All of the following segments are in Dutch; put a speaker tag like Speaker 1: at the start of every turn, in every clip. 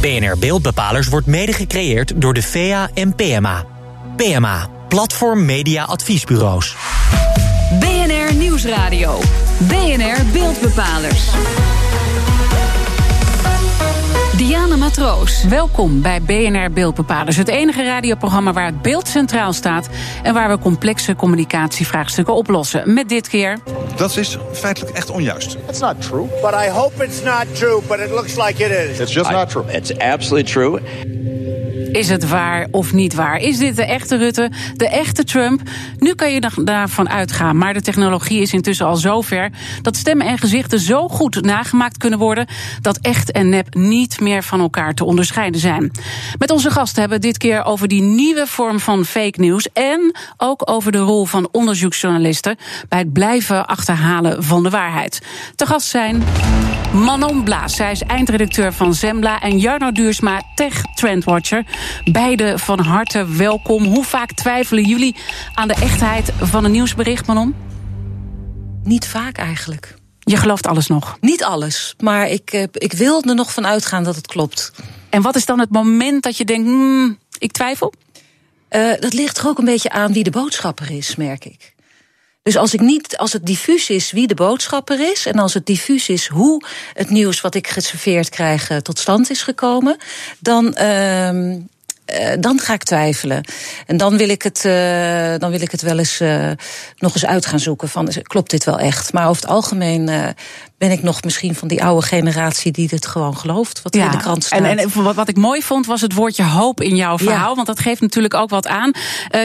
Speaker 1: BNR Beeldbepalers wordt mede gecreëerd door de VA en PMA. PMA, Platform Media Adviesbureaus.
Speaker 2: BNR Nieuwsradio. BNR Beeldbepalers. Diana Matroos, welkom bij BNR Beeldbepalers. Het enige radioprogramma waar het beeld centraal staat... en waar we complexe communicatievraagstukken oplossen. Met dit keer...
Speaker 3: Dat is feitelijk echt onjuist.
Speaker 4: It's not true. But I hope it's not true, but it looks like it is.
Speaker 3: It's just not true.
Speaker 5: It's absolutely true.
Speaker 2: Is het waar of niet waar? Is dit de echte Rutte, de echte Trump? Nu kan je daarvan uitgaan, maar de technologie is intussen al zo ver dat stemmen en gezichten zo goed nagemaakt kunnen worden dat echt en nep niet meer van elkaar te onderscheiden zijn. Met onze gasten hebben we dit keer over die nieuwe vorm van fake news en ook over de rol van onderzoeksjournalisten bij het blijven achterhalen van de waarheid. Te gast zijn Manon Blaas, zij is eindredacteur van Zembla en Jarno Duursma, tech trendwatcher. Beide van harte welkom. Hoe vaak twijfelen jullie aan de echtheid van een nieuwsbericht, Manon?
Speaker 6: Niet vaak eigenlijk.
Speaker 2: Je gelooft alles nog?
Speaker 6: Niet alles, maar ik, eh, ik wil er nog van uitgaan dat het klopt.
Speaker 2: En wat is dan het moment dat je denkt, hmm, ik twijfel?
Speaker 6: Uh, dat ligt er ook een beetje aan wie de boodschapper is, merk ik. Dus als, ik niet, als het diffuus is wie de boodschapper is... en als het diffuus is hoe het nieuws wat ik geserveerd krijg... tot stand is gekomen, dan... Uh, dan ga ik twijfelen. En dan wil ik het, uh, dan wil ik het wel eens uh, nog eens uit gaan zoeken. Van, klopt dit wel echt? Maar over het algemeen ben ik nog misschien van die oude generatie die dit gewoon gelooft. Wat ja, in de krant staat.
Speaker 2: En, en wat, wat ik mooi vond was het woordje hoop in jouw verhaal. Ja. Want dat geeft natuurlijk ook wat aan.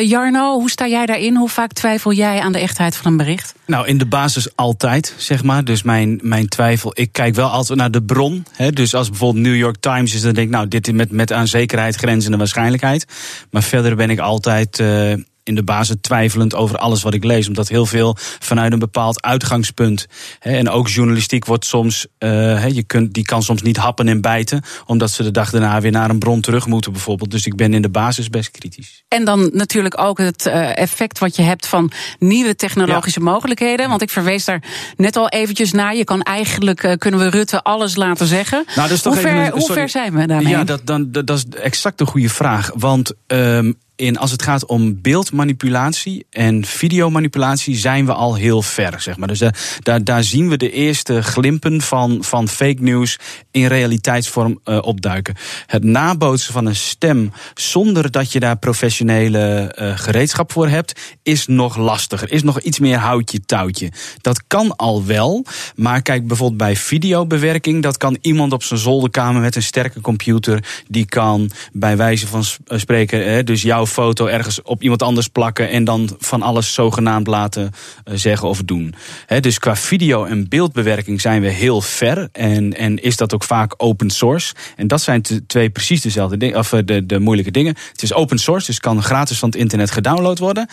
Speaker 2: Jarno, hoe sta jij daarin? Hoe vaak twijfel jij aan de echtheid van een bericht?
Speaker 7: Nou, in de basis altijd, zeg maar. Dus mijn, mijn twijfel, ik kijk wel altijd naar de bron. Hè. Dus als bijvoorbeeld New York Times is, dan denk ik, nou, dit met, met aan zekerheid grenzende waarschijnlijkheid. Maar verder ben ik altijd. Uh, in de basis twijfelend over alles wat ik lees. Omdat heel veel vanuit een bepaald uitgangspunt. Hè, en ook journalistiek wordt soms. Uh, je kunt, die kan soms niet happen en bijten. Omdat ze de dag daarna weer naar een bron terug moeten, bijvoorbeeld. Dus ik ben in de basis best kritisch.
Speaker 2: En dan natuurlijk ook het uh, effect wat je hebt van nieuwe technologische ja. mogelijkheden. Want ik verwees daar net al eventjes naar. Je kan eigenlijk, uh, kunnen we Rutte alles laten zeggen.
Speaker 7: Nou, dat is toch
Speaker 2: hoe, ver,
Speaker 7: even,
Speaker 2: hoe ver zijn we daarmee?
Speaker 7: Ja, dat, dan, dat, dat is exact de goede vraag. Want. Um, in als het gaat om beeldmanipulatie en videomanipulatie zijn we al heel ver, zeg maar. Dus daar, daar, zien we de eerste glimpen van, van fake news in realiteitsvorm uh, opduiken. Het nabootsen van een stem zonder dat je daar professionele uh, gereedschap voor hebt, is nog lastiger. Is nog iets meer houtje touwtje. Dat kan al wel, maar kijk bijvoorbeeld bij videobewerking, dat kan iemand op zijn zolderkamer met een sterke computer, die kan bij wijze van spreken, hè, dus jouw foto ergens op iemand anders plakken en dan van alles zogenaamd laten uh, zeggen of doen. Dus qua video- en beeldbewerking zijn we heel ver en, en is dat ook vaak open source. En dat zijn twee precies dezelfde dingen, of de, de moeilijke dingen. Het is open source, dus kan gratis van het internet gedownload worden.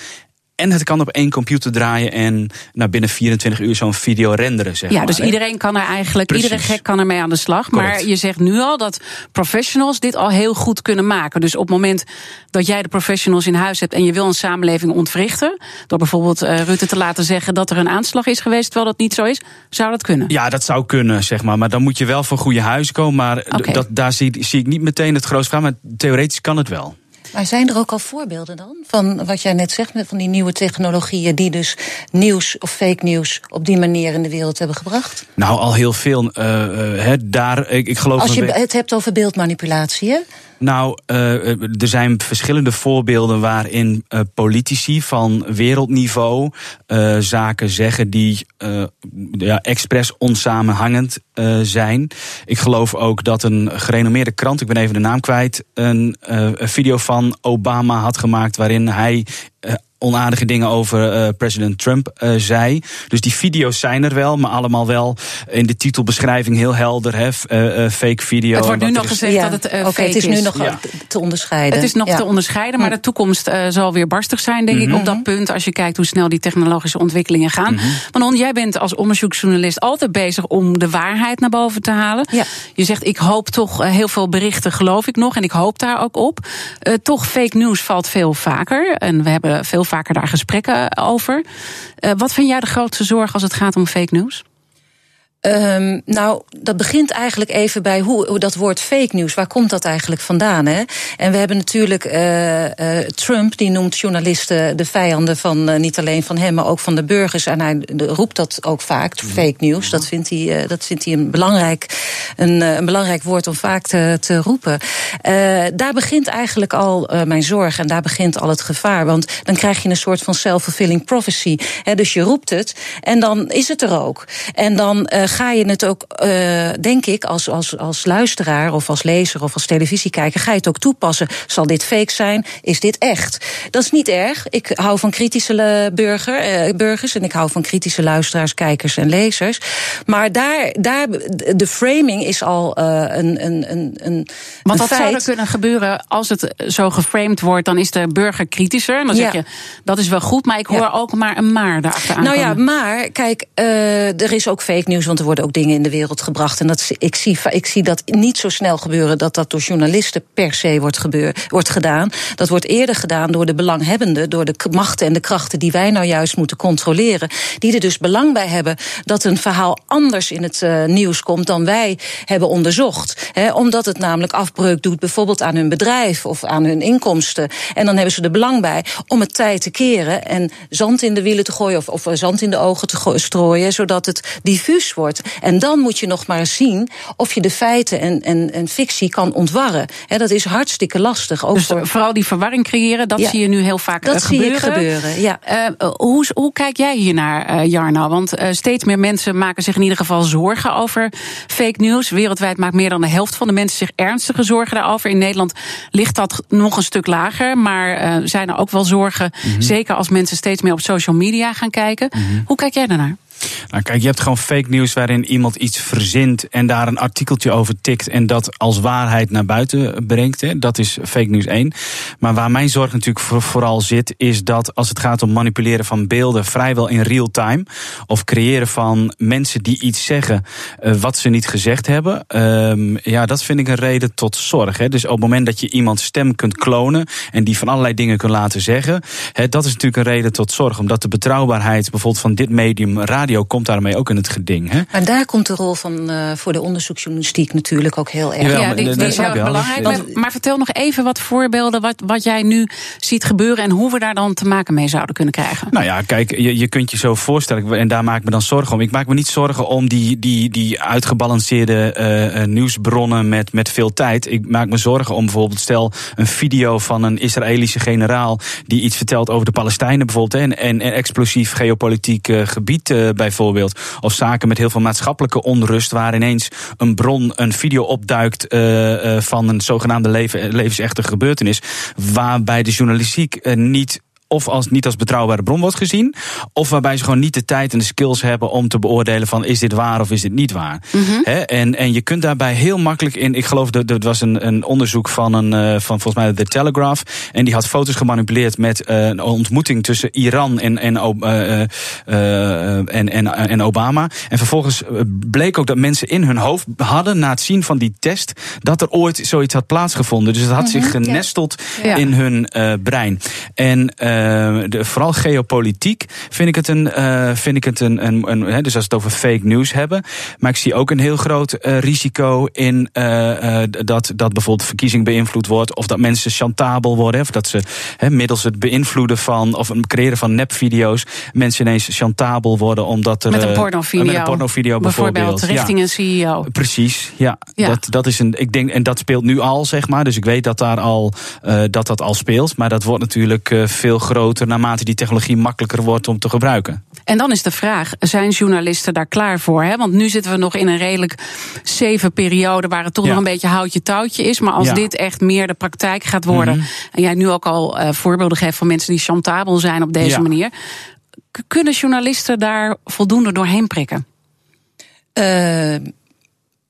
Speaker 7: En het kan op één computer draaien en nou, binnen 24 uur zo'n video renderen. Zeg
Speaker 2: ja,
Speaker 7: maar,
Speaker 2: dus iedereen kan er eigenlijk,
Speaker 7: Precies.
Speaker 2: iedere gek kan ermee aan de slag.
Speaker 7: Correct.
Speaker 2: Maar je zegt nu al dat professionals dit al heel goed kunnen maken. Dus op het moment dat jij de professionals in huis hebt en je wil een samenleving ontwrichten, door bijvoorbeeld uh, Rutte te laten zeggen dat er een aanslag is geweest, terwijl dat niet zo is, zou dat kunnen?
Speaker 7: Ja, dat zou kunnen, zeg maar. Maar dan moet je wel van goede huis komen. Maar dat, daar zie, zie ik niet meteen het grootste vraag. Maar theoretisch kan het wel.
Speaker 6: Maar zijn er ook al voorbeelden dan? Van wat jij net zegt, van die nieuwe technologieën die dus nieuws of fake nieuws op die manier in de wereld hebben gebracht?
Speaker 7: Nou, al heel veel. Uh, uh, he, daar, ik, ik geloof
Speaker 6: Als je het hebt over beeldmanipulatie, hè?
Speaker 7: Nou, uh, er zijn verschillende voorbeelden waarin uh, politici van wereldniveau zaken zeggen die ja, expres onsamenhangend zijn. Ik geloof ook dat een gerenommeerde krant, ik ben even de naam kwijt, een, een video van Obama had gemaakt waarin hij. Onaardige dingen over uh, president Trump uh, zei. Dus die video's zijn er wel, maar allemaal wel in de titelbeschrijving heel helder. Hè, uh, fake video.
Speaker 2: Het wordt nu nog
Speaker 7: is-
Speaker 2: gezegd
Speaker 6: Ja,
Speaker 2: dat het uh,
Speaker 6: Oké,
Speaker 2: fake
Speaker 6: het is nu
Speaker 2: is.
Speaker 6: nog
Speaker 7: Ja.
Speaker 6: te onderscheiden.
Speaker 2: Het is nog
Speaker 6: Ja.
Speaker 2: te onderscheiden, maar de toekomst uh, zal weer barstig zijn, denk ik, op dat punt. Als je kijkt hoe snel die technologische ontwikkelingen gaan. Manon, jij bent als onderzoeksjournalist altijd bezig om de waarheid naar boven te halen.
Speaker 6: Ja.
Speaker 2: Je zegt, ik hoop toch uh, heel veel berichten, geloof ik nog, en ik hoop daar ook op. Uh, toch, fake news valt veel vaker. En we hebben veel vaker daar gesprekken over. Uh, wat vind jij de grootste zorg als het gaat om fake news?
Speaker 6: Um, nou, dat begint eigenlijk even bij hoe, dat woord fake news. Waar komt dat eigenlijk vandaan? Hè? En we hebben natuurlijk uh, uh, Trump, die noemt journalisten de vijanden van uh, niet alleen van hem, maar ook van de burgers. En hij roept dat ook vaak, fake news. Dat vindt hij, dat vindt hij een, belangrijk, een, een belangrijk woord om vaak te, te roepen. daar begint eigenlijk al mijn zorg en daar begint al het gevaar. Want dan krijg je een soort van self-fulfilling prophecy. Hè? Dus je roept het en dan is het er ook. En dan ga je het ook, uh, denk ik, als, als, als luisteraar of als lezer of als televisiekijker, ga je het ook toepassen. Zal dit fake zijn? Is dit echt? Dat is niet erg. Ik hou van kritische burger, uh, burgers en ik hou van kritische luisteraars, kijkers en lezers. Maar daar, daar de framing is al uh, een, een, een, een.
Speaker 2: Want
Speaker 6: dat
Speaker 2: zou er kunnen gebeuren als het zo geframed wordt, dan is de burger kritischer. En dan zeg je, dat is wel goed, maar ik hoor ja. ook maar een maar daarachteraan.
Speaker 6: Nou ja, maar kijk, er is ook fake want worden ook dingen in de wereld gebracht. En dat, ik, zie, ik zie dat niet zo snel gebeuren dat dat door journalisten per se wordt, gebeur, wordt gedaan. Dat wordt eerder gedaan door de belanghebbenden, door de machten en de krachten die wij nou juist moeten controleren. Die er dus belang bij hebben dat een verhaal anders in het uh, nieuws komt dan wij hebben onderzocht. Omdat het namelijk afbreuk doet bijvoorbeeld aan hun bedrijf of aan hun inkomsten. En dan hebben ze er belang bij om het tijd te keren en zand in de wielen te gooien of, of zand in de ogen te strooien, zodat het diffuus wordt. En dan moet je nog maar eens zien of je de feiten en, en, en fictie kan ontwarren. He, dat is hartstikke lastig.
Speaker 2: Ook dus voor... vooral die verwarring creëren, dat
Speaker 6: ja,
Speaker 2: zie je nu heel vaak
Speaker 6: dat
Speaker 2: gebeuren.
Speaker 6: Dat zie ik gebeuren, ja.
Speaker 2: Uh, hoe, hoe kijk jij hiernaar, uh, Jarno? Want uh, steeds meer mensen maken zich in ieder geval zorgen over fake news. Wereldwijd maakt meer dan de helft van de mensen zich ernstige zorgen daarover. In Nederland ligt dat nog een stuk lager, maar zijn er ook wel zorgen. Mm -hmm. Zeker als mensen steeds meer op social media gaan kijken. Mm -hmm. Hoe kijk jij daarnaar?
Speaker 7: Nou, kijk, je hebt gewoon fake nieuws waarin iemand iets verzint en daar een artikeltje over tikt en dat als waarheid naar buiten brengt. Hè. Dat is fake nieuws 1. Maar waar mijn zorg natuurlijk voor, vooral zit, is dat als het gaat om manipuleren van beelden vrijwel in real time, of creëren van mensen die iets zeggen uh, wat ze niet gezegd hebben, uh, ja, dat vind ik een reden tot zorg. Hè. Dus op het moment dat je iemands stem kunt klonen en die van allerlei dingen kunt laten zeggen, hè, dat is natuurlijk een reden tot zorg, omdat de betrouwbaarheid bijvoorbeeld van dit medium radio komt daarmee ook in het geding. Hè?
Speaker 6: Maar daar komt de rol van uh, voor de onderzoeksjournalistiek natuurlijk ook heel erg.
Speaker 2: Ja, ja die, die is heel belangrijk. Maar, maar, vertel nog even wat voorbeelden wat, wat jij nu ziet gebeuren en hoe we daar dan te maken mee zouden kunnen krijgen.
Speaker 7: Nou ja, kijk, je, je kunt je zo voorstellen, en daar maak ik me dan zorgen om. Ik maak me niet zorgen om die, die, die uitgebalanceerde uh, nieuwsbronnen met, met veel tijd. Ik maak me zorgen om bijvoorbeeld, stel een video van een Israëlische generaal die iets vertelt over de Palestijnen bijvoorbeeld, en, en, en explosief geopolitiek uh, gebied uh, bijvoorbeeld. Of zaken met heel veel maatschappelijke onrust, waar ineens een bron, een video opduikt uh, uh, van een zogenaamde leven, levensechte gebeurtenis. Waarbij de journalistiek niet of als, niet als betrouwbare bron wordt gezien. Of waarbij ze gewoon niet de tijd en de skills hebben om te beoordelen van is dit waar of is dit niet waar. Mm -hmm. en, en je kunt daarbij heel makkelijk in. Ik geloof dat er was een, een onderzoek van, een, uh, van volgens mij The Telegraph. En die had foto's gemanipuleerd met uh, een ontmoeting tussen Iran en, en, uh, en, en, en Obama. En vervolgens bleek ook dat mensen in hun hoofd hadden na het zien van die test dat er ooit zoiets had plaatsgevonden. Dus het had mm -hmm, zich genesteld ja. in hun brein. En de, vooral geopolitiek vind ik het een. Uh, vind ik het een, een, een dus als we het over fake news hebben. Maar ik zie ook een heel groot uh, risico in dat, dat bijvoorbeeld verkiezing beïnvloed wordt. Of dat mensen chantabel worden. Of dat ze middels het beïnvloeden van. of het creëren van nepvideo's. mensen ineens chantabel worden. omdat er.
Speaker 2: Met een pornovideo.
Speaker 7: met een pornovideo bijvoorbeeld.
Speaker 2: bijvoorbeeld richting
Speaker 7: ja.
Speaker 2: een CEO.
Speaker 7: Precies, ja. ja. Dat, dat is een. Ik denk, en dat speelt nu al, zeg maar. Dus ik weet dat daar al. dat dat al speelt. Maar dat wordt natuurlijk veel groter naarmate die technologie makkelijker wordt om te gebruiken.
Speaker 2: En dan is de vraag: zijn journalisten daar klaar voor? Hè? Want nu zitten we nog in een redelijk safe periode waar het toch ja. nog een beetje houtje touwtje is. Maar als ja. dit echt meer de praktijk gaat worden, mm -hmm. en jij nu ook al uh, voorbeelden geeft van mensen die chantabel zijn op deze ja. manier, kunnen journalisten daar voldoende doorheen prikken?
Speaker 6: Uh,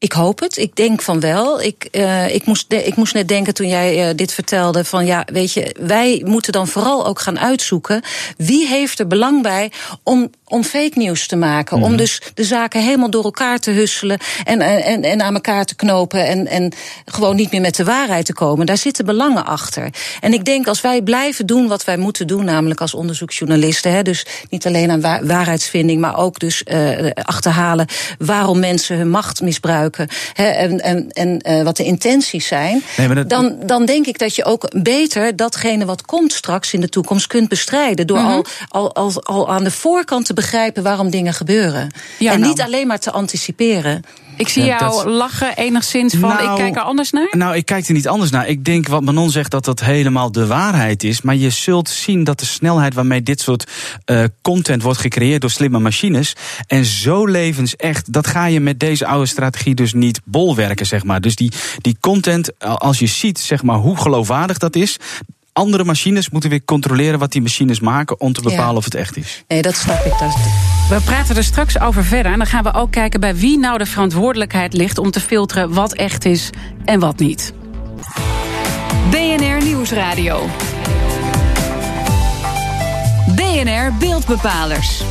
Speaker 6: Ik hoop het. Ik denk van wel. Ik, uh, ik, moest, ik moest net denken toen jij uh, dit vertelde: van ja, weet je, wij moeten dan vooral ook gaan uitzoeken wie heeft er belang bij om, om fake nieuws te maken. Mm -hmm. Om dus de zaken helemaal door elkaar te husselen en, en, en aan elkaar te knopen en, en gewoon niet meer met de waarheid te komen. Daar zitten belangen achter. En ik denk als wij blijven doen wat wij moeten doen, namelijk als onderzoeksjournalisten, hè, dus niet alleen aan wa waarheidsvinding, maar ook dus uh, achterhalen waarom mensen hun macht misbruiken Hè, en, en, en uh, wat de intenties zijn, nee, dat... dan, dan denk ik dat je ook beter datgene wat komt straks in de toekomst kunt bestrijden. Door mm -hmm. al, al, al, al aan de voorkant te begrijpen waarom dingen gebeuren. Ja, en nou. niet alleen maar te anticiperen.
Speaker 2: Ik zie ja, jou dat... lachen enigszins van, nou, ik kijk er anders naar.
Speaker 7: Nou, ik kijk er niet anders naar. Ik denk wat Manon zegt dat dat helemaal de waarheid is. Maar je zult zien dat de snelheid waarmee dit soort uh, content wordt gecreëerd door slimme machines. En zo levensecht, dat ga je met deze oude strategie dus niet bolwerken, zeg maar. Dus die, die content, als je ziet, zeg maar, hoe geloofwaardig dat is andere machines moeten weer controleren wat die machines maken om te bepalen ja. of het echt is.
Speaker 6: Nee, dat snap ik. Dat...
Speaker 2: We praten er straks over verder. En dan gaan we ook kijken bij wie nou de verantwoordelijkheid ligt om te filteren wat echt is en wat niet.
Speaker 5: BNR Nieuwsradio. BNR Beeldbepalers.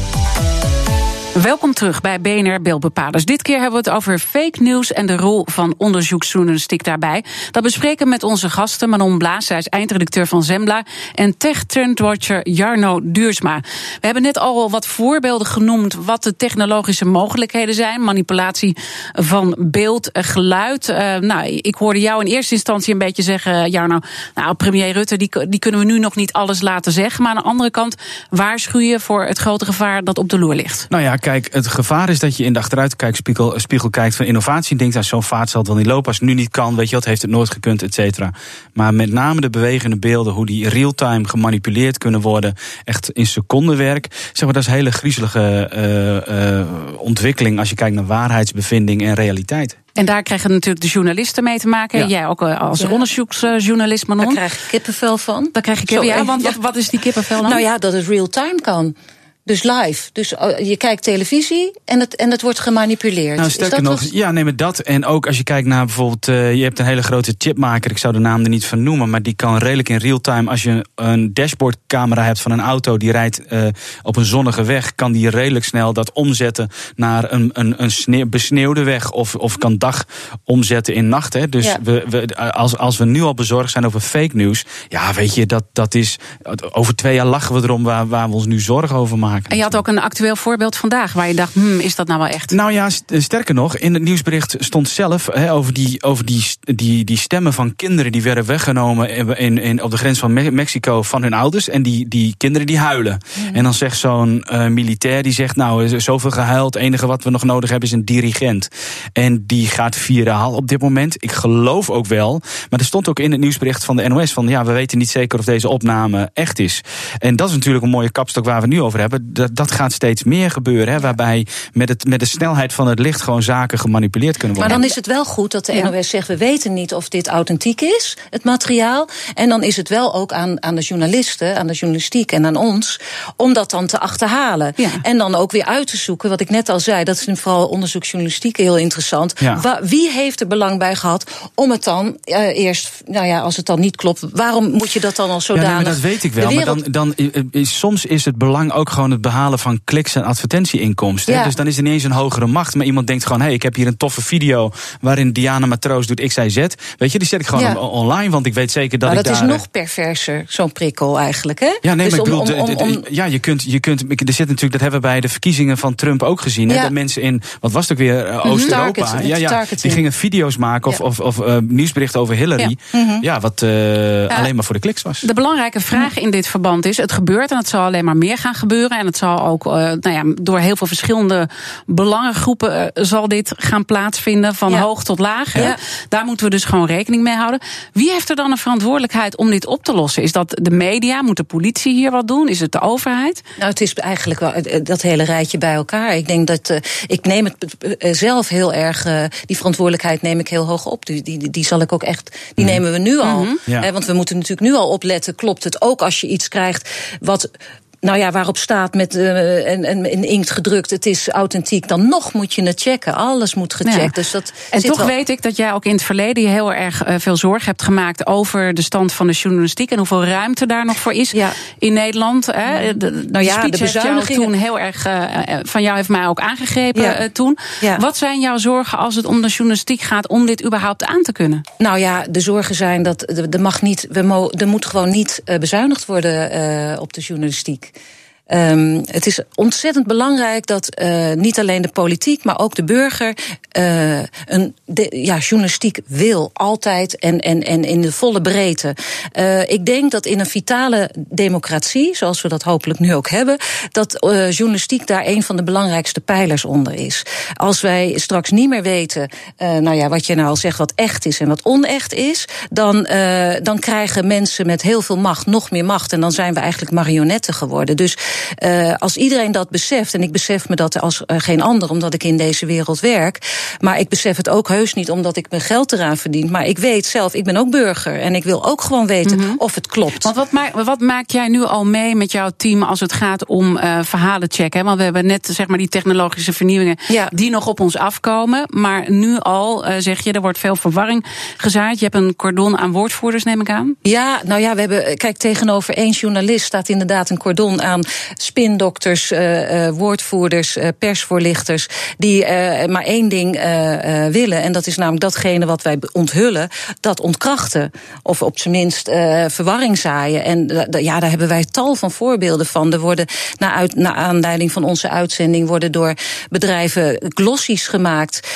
Speaker 2: Welkom terug bij BNR Beeldbepalers. Dit keer hebben we het over fake news en de rol van onderzoeksjournalistiek daarbij. Dat bespreken met onze gasten Manon Blaas, zij is eindredacteur van Zembla, en tech-trendwatcher Jarno Duursma. We hebben net al wat voorbeelden genoemd wat de technologische mogelijkheden zijn. Manipulatie van beeld, geluid. Uh, nou, ik hoorde jou in eerste instantie een beetje zeggen, Jarno, nou, premier Rutte, die, die kunnen we nu nog niet alles laten zeggen. Maar aan de andere kant waarschuw je voor het grote gevaar dat op de loer ligt.
Speaker 7: Nou ja, kijk, het gevaar is dat je in de achteruitkijkspiegel spiegel kijkt van innovatie. En denkt, aan zo'n vaart zal het wel niet lopen. Als het nu niet kan, weet je wat, heeft het nooit gekund, et cetera. Maar met name de bewegende beelden, hoe die real-time gemanipuleerd kunnen worden. Echt in secondenwerk. Zeg maar, dat is een hele griezelige uh, uh, ontwikkeling als je kijkt naar waarheidsbevinding en realiteit.
Speaker 2: En daar krijgen natuurlijk de journalisten mee te maken. Ja. Jij ook als ja. onderzoeksjournalist, Manon.
Speaker 6: Daar krijg je kippenvel van.
Speaker 2: Daar krijg je kippenvel, ja, want wat, wat is die kippenvel dan?
Speaker 6: Nou ja, dat het real-time kan. Dus live. Dus je kijkt televisie en het, en het wordt gemanipuleerd.
Speaker 7: Nou, sterker nog, wat... ja, neem het dat. En ook als je kijkt naar bijvoorbeeld, uh, je hebt een hele grote chipmaker, ik zou de naam er niet van noemen, maar die kan redelijk in real time, als je een dashboardcamera hebt van een auto die rijdt uh, op een zonnige weg, kan die redelijk snel dat omzetten naar een, een, een sneeuw, besneeuwde weg of, of kan dag omzetten in nacht. Hè. Dus ja. we, we, als, als we nu al bezorgd zijn over fake news, ja, weet je, dat, dat is, over twee jaar lachen we erom waar, waar we ons nu zorgen over maken.
Speaker 2: En je had ook een actueel voorbeeld vandaag waar je dacht, hmm, is dat nou wel echt?
Speaker 7: Nou ja, sterker nog, in het nieuwsbericht stond zelf he, over, die, over die, die, die stemmen van kinderen die werden weggenomen in, in, op de grens van Me Mexico van hun ouders. En die, die kinderen die huilen. Mm. En dan zegt zo'n uh, militair, die zegt, nou, er is zoveel gehuild. Het enige wat we nog nodig hebben is een dirigent. En die gaat viraal op dit moment. Ik geloof ook wel. Maar er stond ook in het nieuwsbericht van de NOS van, ja, we weten niet zeker of deze opname echt is. En dat is natuurlijk een mooie kapstok waar we het nu over hebben dat, dat gaat steeds meer gebeuren. Hè, waarbij met, het, met de snelheid van het licht gewoon zaken gemanipuleerd kunnen worden.
Speaker 6: Maar dan is het wel goed dat de NOS zegt: we weten niet of dit authentiek is, het materiaal. En dan is het wel ook aan, aan de journalisten, aan de journalistiek en aan ons, om dat dan te achterhalen. Ja. En dan ook weer uit te zoeken, wat ik net al zei, dat is vooral onderzoeksjournalistiek heel interessant. Ja. Wie heeft er belang bij gehad om het dan uh, eerst, nou ja, als het dan niet klopt, waarom moet je dat dan al zodanig? Ja,
Speaker 7: nee, dat weet ik wel. Wereld... Maar dan, dan is, soms is het belang ook gewoon het behalen van kliks en advertentieinkomsten. Ja. Dus dan is er niet eens een hogere macht. Maar iemand denkt gewoon: hé, hey, ik heb hier een toffe video. waarin Diana Matroos doet X, Y, Z. Weet je, die zet ik gewoon ja. online. Want ik weet zeker dat
Speaker 6: maar
Speaker 7: ik
Speaker 6: dat
Speaker 7: daar.
Speaker 6: Is nog perverser, zo'n prikkel eigenlijk, hè?
Speaker 7: Ja, nee,
Speaker 6: dus
Speaker 7: maar ik bedoel,
Speaker 6: om, om, om,
Speaker 7: ja, je kunt, je kunt. Er zit natuurlijk, dat hebben we bij de verkiezingen van Trump ook gezien. Hè? Dat mensen in, wat was het ook weer, uh, Oost-Europa.
Speaker 6: Target,
Speaker 7: ja, ja, die gingen video's maken of, of, of uh, nieuwsberichten over Hillary. Ja, mm -hmm. ja wat uh, alleen maar voor de kliks was.
Speaker 2: De belangrijke vraag in dit verband is: het gebeurt en het zal alleen maar meer gaan gebeuren. En het zal ook uh, nou ja, door heel veel verschillende belangengroepen uh, zal dit gaan plaatsvinden, van ja. hoog tot laag. Ja. Daar moeten we dus gewoon rekening mee houden. Wie heeft er dan een verantwoordelijkheid om dit op te lossen? Is dat de media? Moet de politie hier wat doen? Is het de overheid?
Speaker 6: Nou, het is eigenlijk wel dat hele rijtje bij elkaar. Ik denk dat uh, ik neem het uh, zelf heel erg, uh, die verantwoordelijkheid neem ik heel hoog op. Die, die, die zal ik ook echt, die mm. nemen we nu al. Mm -hmm. ja. want we moeten natuurlijk nu al opletten, klopt het ook als je iets krijgt wat nou ja, waarop staat met uh, en, en in inkt gedrukt, het is authentiek, dan nog moet je het checken. Alles moet gecheckt.
Speaker 2: Ja.
Speaker 6: Dus dat
Speaker 2: En toch
Speaker 6: wel-
Speaker 2: weet ik dat jij ook in het verleden heel erg eh, veel zorg hebt gemaakt over de stand van de journalistiek en hoeveel ruimte daar nog voor is
Speaker 6: Ja.
Speaker 2: in Nederland. Hè. De,
Speaker 6: Nou ja, de bezuinigingen.
Speaker 2: toen heel erg eh, van jou heeft mij ook aangegrepen
Speaker 6: Ja.
Speaker 2: toen. Wat zijn jouw zorgen als het om de journalistiek gaat om dit überhaupt aan te kunnen?
Speaker 6: Nou ja, de zorgen zijn dat er mag niet, we mo, er moet gewoon niet bezuinigd worden op de journalistiek. Ehm, het is ontzettend belangrijk dat eh, niet alleen de politiek, maar ook de burger eh, een ja, journalistiek wil. Altijd en, en, en in de volle breedte. Eh, ik denk dat in een vitale democratie, zoals we dat hopelijk nu ook hebben, dat journalistiek daar een van de belangrijkste pijlers onder is. Als wij straks niet meer weten, nou ja, wat je nou al zegt, wat echt is en wat onecht is, dan, dan krijgen mensen met heel veel macht nog meer macht. En dan zijn we eigenlijk marionetten geworden. Dus eh, als iedereen dat beseft, en ik besef me dat als eh, geen ander, omdat ik in deze wereld werk, maar ik besef het ook heus niet omdat ik mijn geld eraan verdien. Maar ik weet zelf, ik ben ook burger en ik wil ook gewoon weten of het klopt.
Speaker 2: Want wat, maak, wat maak jij nu al mee met jouw team als het gaat om eh verhalen checken? hè? Want we hebben net zeg maar, die technologische vernieuwingen
Speaker 6: Ja.
Speaker 2: die nog op ons afkomen. Maar nu al zeg je, er wordt veel verwarring gezaaid. Je hebt een cordon aan woordvoerders, neem ik aan.
Speaker 6: Ja, nou ja, we hebben. Kijk, tegenover één journalist staat inderdaad een cordon aan spindokters, eh, woordvoerders, eh, persvoorlichters. die maar één ding willen. En dat is namelijk datgene wat wij onthullen, dat ontkrachten. Of op zijn minst verwarring zaaien. En ja, daar hebben wij tal van voorbeelden van. Er worden, naar, uit, naar aanleiding van onze uitzending, worden door bedrijven glossies gemaakt.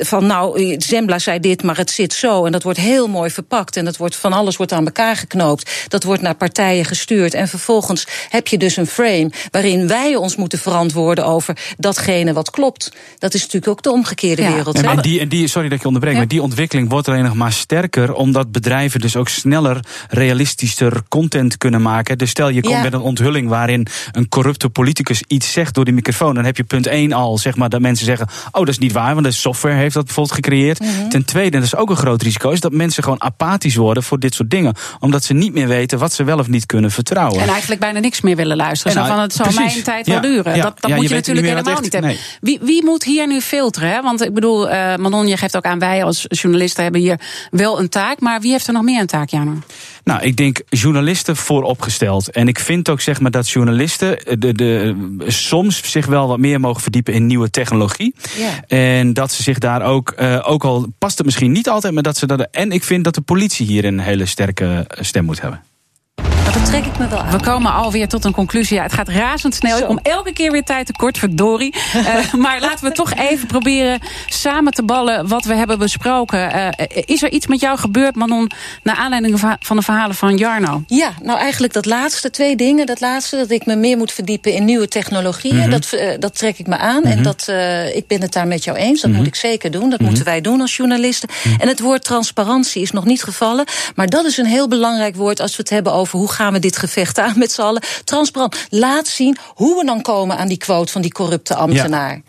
Speaker 6: van nou, Zembla zei dit, maar het zit zo. En dat wordt heel mooi verpakt. En dat wordt van alles wordt aan elkaar geknoopt. Dat wordt naar partijen gestuurd. En vervolgens heb je dus een frame waarin wij ons moeten verantwoorden over datgene wat klopt. Dat is natuurlijk ook de omgekeerde
Speaker 2: Ja.
Speaker 6: wereld.
Speaker 7: En, en die, en die, sorry dat ik je onderbreek,
Speaker 2: Ja.
Speaker 7: maar die ontwikkeling wordt alleen nog maar sterker. Omdat bedrijven dus ook sneller, realistischer content kunnen maken. Dus stel je komt
Speaker 6: Ja.
Speaker 7: met een onthulling waarin een corrupte politicus iets zegt door die microfoon. Dan heb je punt 1 al, zeg maar, dat mensen zeggen: Oh, dat is niet waar, want de software heeft dat bijvoorbeeld gecreëerd.
Speaker 6: Mhm.
Speaker 7: Ten tweede, en dat is ook een groot risico, is dat mensen gewoon apathisch worden voor dit soort dingen. Omdat ze niet meer weten wat ze wel of niet kunnen vertrouwen.
Speaker 2: En eigenlijk bijna niks meer willen luisteren. Zo
Speaker 7: nou,
Speaker 2: van, het zal
Speaker 7: precies.
Speaker 2: mijn tijd wel duren. dat dat moet
Speaker 7: je
Speaker 2: je,
Speaker 7: weet niet
Speaker 2: natuurlijk helemaal niet hebben.
Speaker 7: nee.
Speaker 2: Wie, wie moet hier nu filteren? Hè? Want ik bedoel, eh Manon, je geeft ook aan, wij als journalisten hebben hier wel een taak. Maar wie heeft er nog meer een taak, Jano?
Speaker 7: Nou, ik denk journalisten vooropgesteld. En ik vind ook zeg maar dat journalisten eh, de, de, soms zich wel wat meer mogen verdiepen in nieuwe technologie. En dat ze zich daar ook, eh, ook al past het misschien niet altijd, maar dat ze dat. En ik vind dat de politie hier een hele sterke eh, stem moet hebben.
Speaker 6: Dat trek ik me wel aan.
Speaker 2: We komen alweer tot een conclusie. Ja, het gaat razendsnel.
Speaker 6: Zo.
Speaker 2: Ik kom elke keer weer tijd tekort, verdorie. Eh, maar laten we toch even proberen samen te ballen wat we hebben besproken. Eh, is er iets met jou gebeurd, Manon, naar aanleiding va- van de verhalen van Jarno?
Speaker 6: Ja, nou eigenlijk dat laatste, twee dingen. Dat laatste, dat ik me meer moet verdiepen in nieuwe technologieën.
Speaker 7: Mhm.
Speaker 6: dat, eh, dat trek ik me aan. En dat, ik ben het daar met jou eens.
Speaker 7: Mhm.
Speaker 6: Dat moet ik zeker doen. Dat moeten wij doen als journalisten. En het woord transparantie is nog niet gevallen. Maar dat is een heel belangrijk woord als we het hebben over hoe gaan we dit gevecht aan met z'n allen. Transparant. Laat zien hoe we dan komen aan die quote van die corrupte ambtenaar.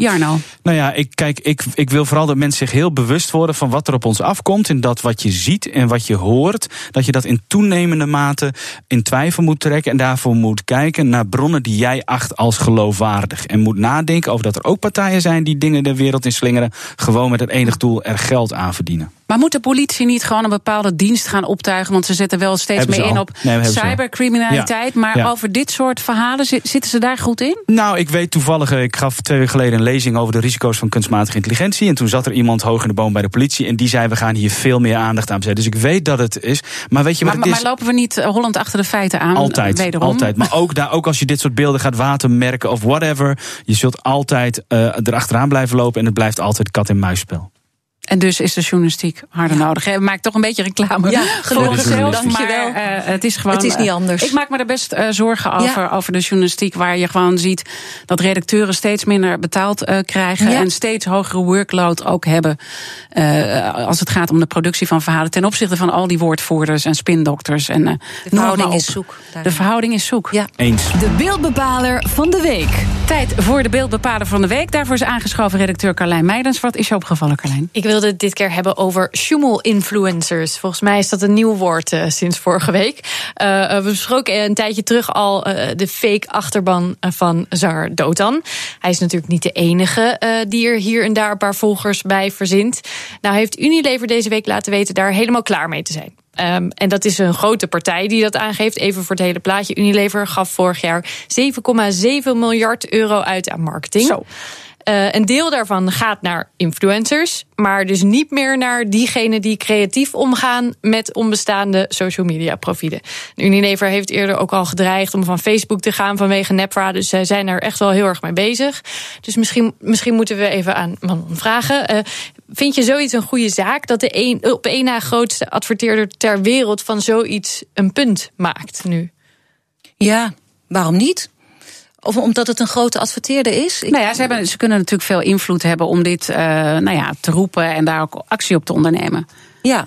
Speaker 2: Jarno.
Speaker 7: Nou ja, ik, kijk, ik, ik wil vooral dat mensen zich heel bewust worden van wat er op ons afkomt. En dat wat je ziet en wat je hoort, dat je dat in toenemende mate in twijfel moet trekken. En daarvoor moet kijken naar bronnen die jij acht als geloofwaardig. En moet nadenken over dat er ook partijen zijn die dingen de wereld in slingeren. Gewoon met het enig doel er geld aan verdienen.
Speaker 2: Maar moet de politie niet gewoon een bepaalde dienst gaan optuigen? Want ze zetten wel steeds meer in op
Speaker 7: Nee,
Speaker 2: cybercriminaliteit.
Speaker 7: Ja.
Speaker 2: Maar
Speaker 7: Ja.
Speaker 2: over dit soort verhalen zi- zitten ze daar goed in?
Speaker 7: Nou, ik weet toevallig, eh, ik gaf twee weken geleden een lezing over de risico's van kunstmatige intelligentie. En toen zat er iemand hoog in de boom bij de politie. En die zei: We gaan hier veel meer aandacht aan besteden. Dus ik weet dat het is. Maar weet je wat
Speaker 2: Maar,
Speaker 7: het
Speaker 2: maar,
Speaker 7: is?
Speaker 2: maar lopen we niet eh, Holland achter de feiten aan?
Speaker 7: Altijd,
Speaker 2: eh, wederom?
Speaker 7: altijd. Maar ook, daar, ook als je dit soort beelden gaat watermerken of whatever. Je zult altijd erachteraan blijven lopen. En het blijft altijd kat-en-muisspel.
Speaker 2: En dus is de journalistiek harder nodig. We maken toch een beetje reclame
Speaker 6: Ja, gelukkig.
Speaker 2: onszelf.
Speaker 6: Dankjewel.
Speaker 2: Maar eh, het is gewoon.
Speaker 6: Het is niet
Speaker 2: eh,
Speaker 6: anders.
Speaker 2: ik maak me er best eh, zorgen over, over de journalistiek. Waar je gewoon ziet dat redacteuren steeds minder betaald eh, krijgen.
Speaker 6: Ja.
Speaker 2: En steeds hogere workload ook hebben. eh, als het gaat om de productie van verhalen. Ten opzichte van al die woordvoerders en spindokters. En, eh, het
Speaker 6: verhouding is zoek
Speaker 2: De verhouding is zoek.
Speaker 6: Ja.
Speaker 7: Eens.
Speaker 5: De beeldbepaler van de week.
Speaker 2: Tijd voor de beeldbepaler van de week. Daarvoor is aangeschoven redacteur Carlijn Meidens. Wat is je opgevallen, Carlijn?
Speaker 8: Ik wil wilde het dit keer hebben over Schumel-influencers. Volgens mij is dat een nieuw woord uh, sinds vorige week. Uh, we besproken een tijdje terug al de fake achterban van zanger Dotan. Hij is natuurlijk niet de enige die er hier en daar een paar volgers bij verzint. Nou heeft Unilever deze week laten weten daar helemaal klaar mee te zijn. Um, en dat is een grote partij die dat aangeeft. Even voor het hele plaatje. Unilever gaf vorig jaar 7,7 miljard euro uit aan marketing. Zo. Uh, een deel daarvan gaat naar influencers, maar dus niet meer naar diegenen die creatief omgaan met onbestaande social media profielen. Unilever heeft eerder ook al gedreigd om van Facebook te gaan vanwege nepra, dus zij zijn er echt wel heel erg mee bezig. Dus misschien, misschien moeten we even aan Manon vragen. Uh, vind je zoiets een goede zaak dat de een, op één na grootste adverteerder ter wereld van zoiets een punt maakt nu?
Speaker 6: Ja, waarom niet? Of omdat het een grote adverteerder is?
Speaker 2: Ik... Nou ja, ze, hebben, ze kunnen natuurlijk veel invloed hebben om dit uh, nou ja, te roepen en daar ook actie op te ondernemen.
Speaker 6: Ja.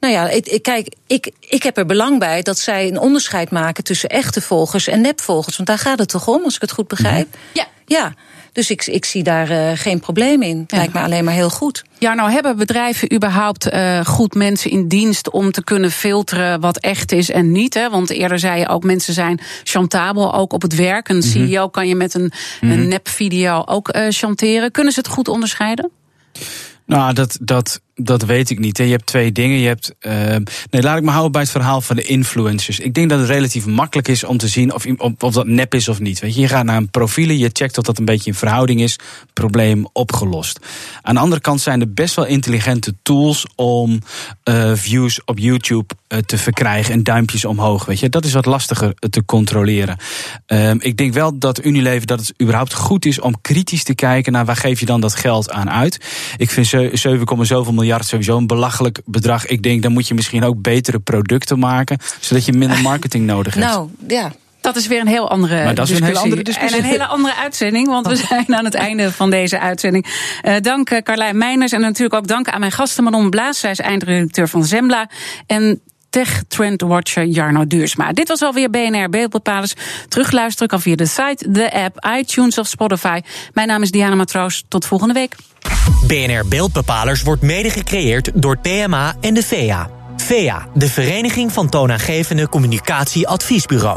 Speaker 6: Nou ja, ik, kijk, ik, ik heb er belang bij dat zij een onderscheid maken tussen echte volgers en nepvolgers. Want daar gaat het toch om, als ik het goed begrijp?
Speaker 8: Ja.
Speaker 6: Ja. Dus ik, ik zie daar uh, geen probleem in. Ja. Lijkt me alleen maar heel goed.
Speaker 2: Ja, nou hebben bedrijven überhaupt uh, goed mensen in dienst om te kunnen filteren wat echt is en niet? Hè? Want eerder zei je ook, mensen zijn chantabel, ook op het werk. Een mm -hmm. CEO kan je met een, mm -hmm. een nepvideo ook uh, chanteren. Kunnen ze het goed onderscheiden?
Speaker 7: Nou, dat, dat, dat weet ik niet. Je hebt twee dingen. Je hebt, uh, nee, laat ik me houden bij het verhaal van de influencers. Ik denk dat het relatief makkelijk is om te zien of, of, dat nep is of niet. Weet je, je gaat naar een profielen, je checkt of dat een beetje in verhouding is. Probleem opgelost. Aan de andere kant zijn er best wel intelligente tools om uh, views op YouTube uh, te verkrijgen en duimpjes omhoog. Weet je, dat is wat lastiger te controleren. Uh, ik denk wel dat Unilever dat het überhaupt goed is om kritisch te kijken naar waar geef je dan dat geld aan uit. Ik vind 7, zoveel miljard sowieso een belachelijk bedrag. Ik denk, dan moet je misschien ook betere producten maken, zodat je minder marketing nodig hebt.
Speaker 6: Nou, ja.
Speaker 2: Dat is weer een heel andere
Speaker 7: maar dat
Speaker 2: discussie.
Speaker 7: Is een hele andere discussie.
Speaker 2: En een hele andere uitzending, want we zijn aan het einde van deze uitzending. Uh, dank uh, Carlijn Meijners en natuurlijk ook dank aan mijn gasten Manon Blaas. Zij is eindredacteur van Zembla. En Tech Trend Watcher Jarno Duursma. Dit was alweer BNR Beeldbepalers. Terugluisteren kan via de site, de app, iTunes of Spotify. Mijn naam is Diana Matroos. Tot volgende week.
Speaker 1: BNR Beeldbepalers wordt mede gecreëerd door PMA en de VEA. VEA, de Vereniging van Toonaangevende Communicatie Adviesbureau.